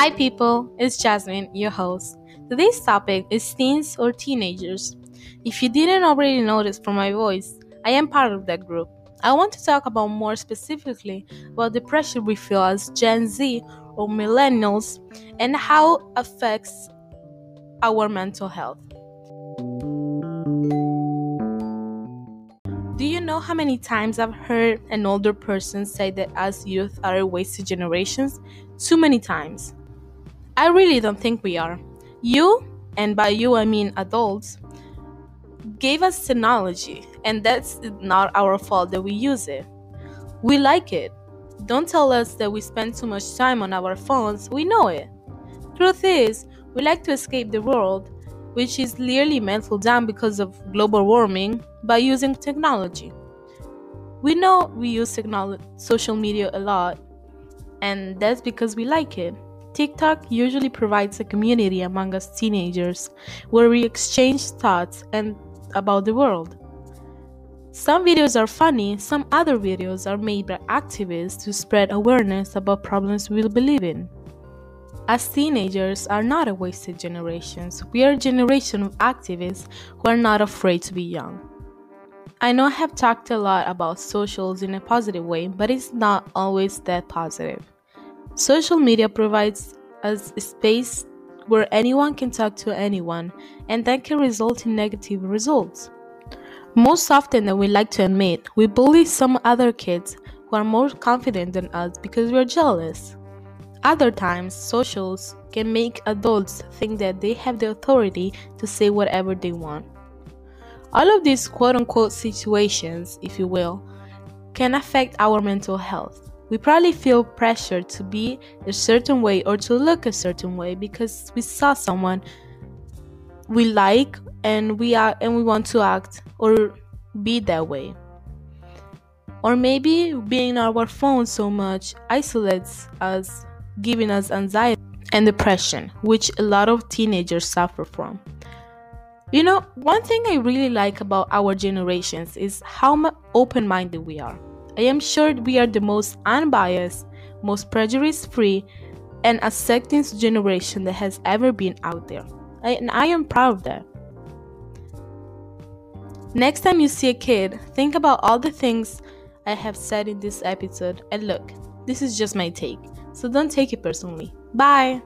Hi, people, it's Jasmine, your host. Today's topic is teens or teenagers. If you didn't already notice from my voice, I am part of that group. I want to talk about more specifically about the pressure we feel as Gen Z or millennials and how it affects our mental health. Do you know how many times I've heard an older person say that us youth are a wasted generations? Too many times. I really don't think we are. You, and by you I mean adults, gave us technology, and that's not our fault that we use it. We like it. Don't tell us that we spend too much time on our phones, we know it. Truth is, we like to escape the world, which is nearly melting down because of global warming, by using technology. We know we use technology, social media a lot, and that's because we like it. TikTok usually provides a community among us teenagers where we exchange thoughts and about the world. Some videos are funny, some other videos are made by activists to spread awareness about problems we believe in. As teenagers are not a wasted generation. We are a generation of activists who are not afraid to be young. I know I have talked a lot about socials in a positive way, but it's not always that positive. Social media provides us a space where anyone can talk to anyone, and that can result in negative results. Most often than we like to admit, we bully some other kids who are more confident than us because we're jealous. Other times, socials can make adults think that they have the authority to say whatever they want. All of these quote unquote situations, if you will, can affect our mental health we probably feel pressure to be a certain way or to look a certain way because we saw someone we like and we are and we want to act or be that way. Or maybe being on our phone so much isolates us giving us anxiety and depression which a lot of teenagers suffer from. You know one thing i really like about our generations is how open-minded we are I am sure we are the most unbiased, most prejudice free, and accepting generation that has ever been out there. I, and I am proud of that. Next time you see a kid, think about all the things I have said in this episode and look, this is just my take, so don't take it personally. Bye!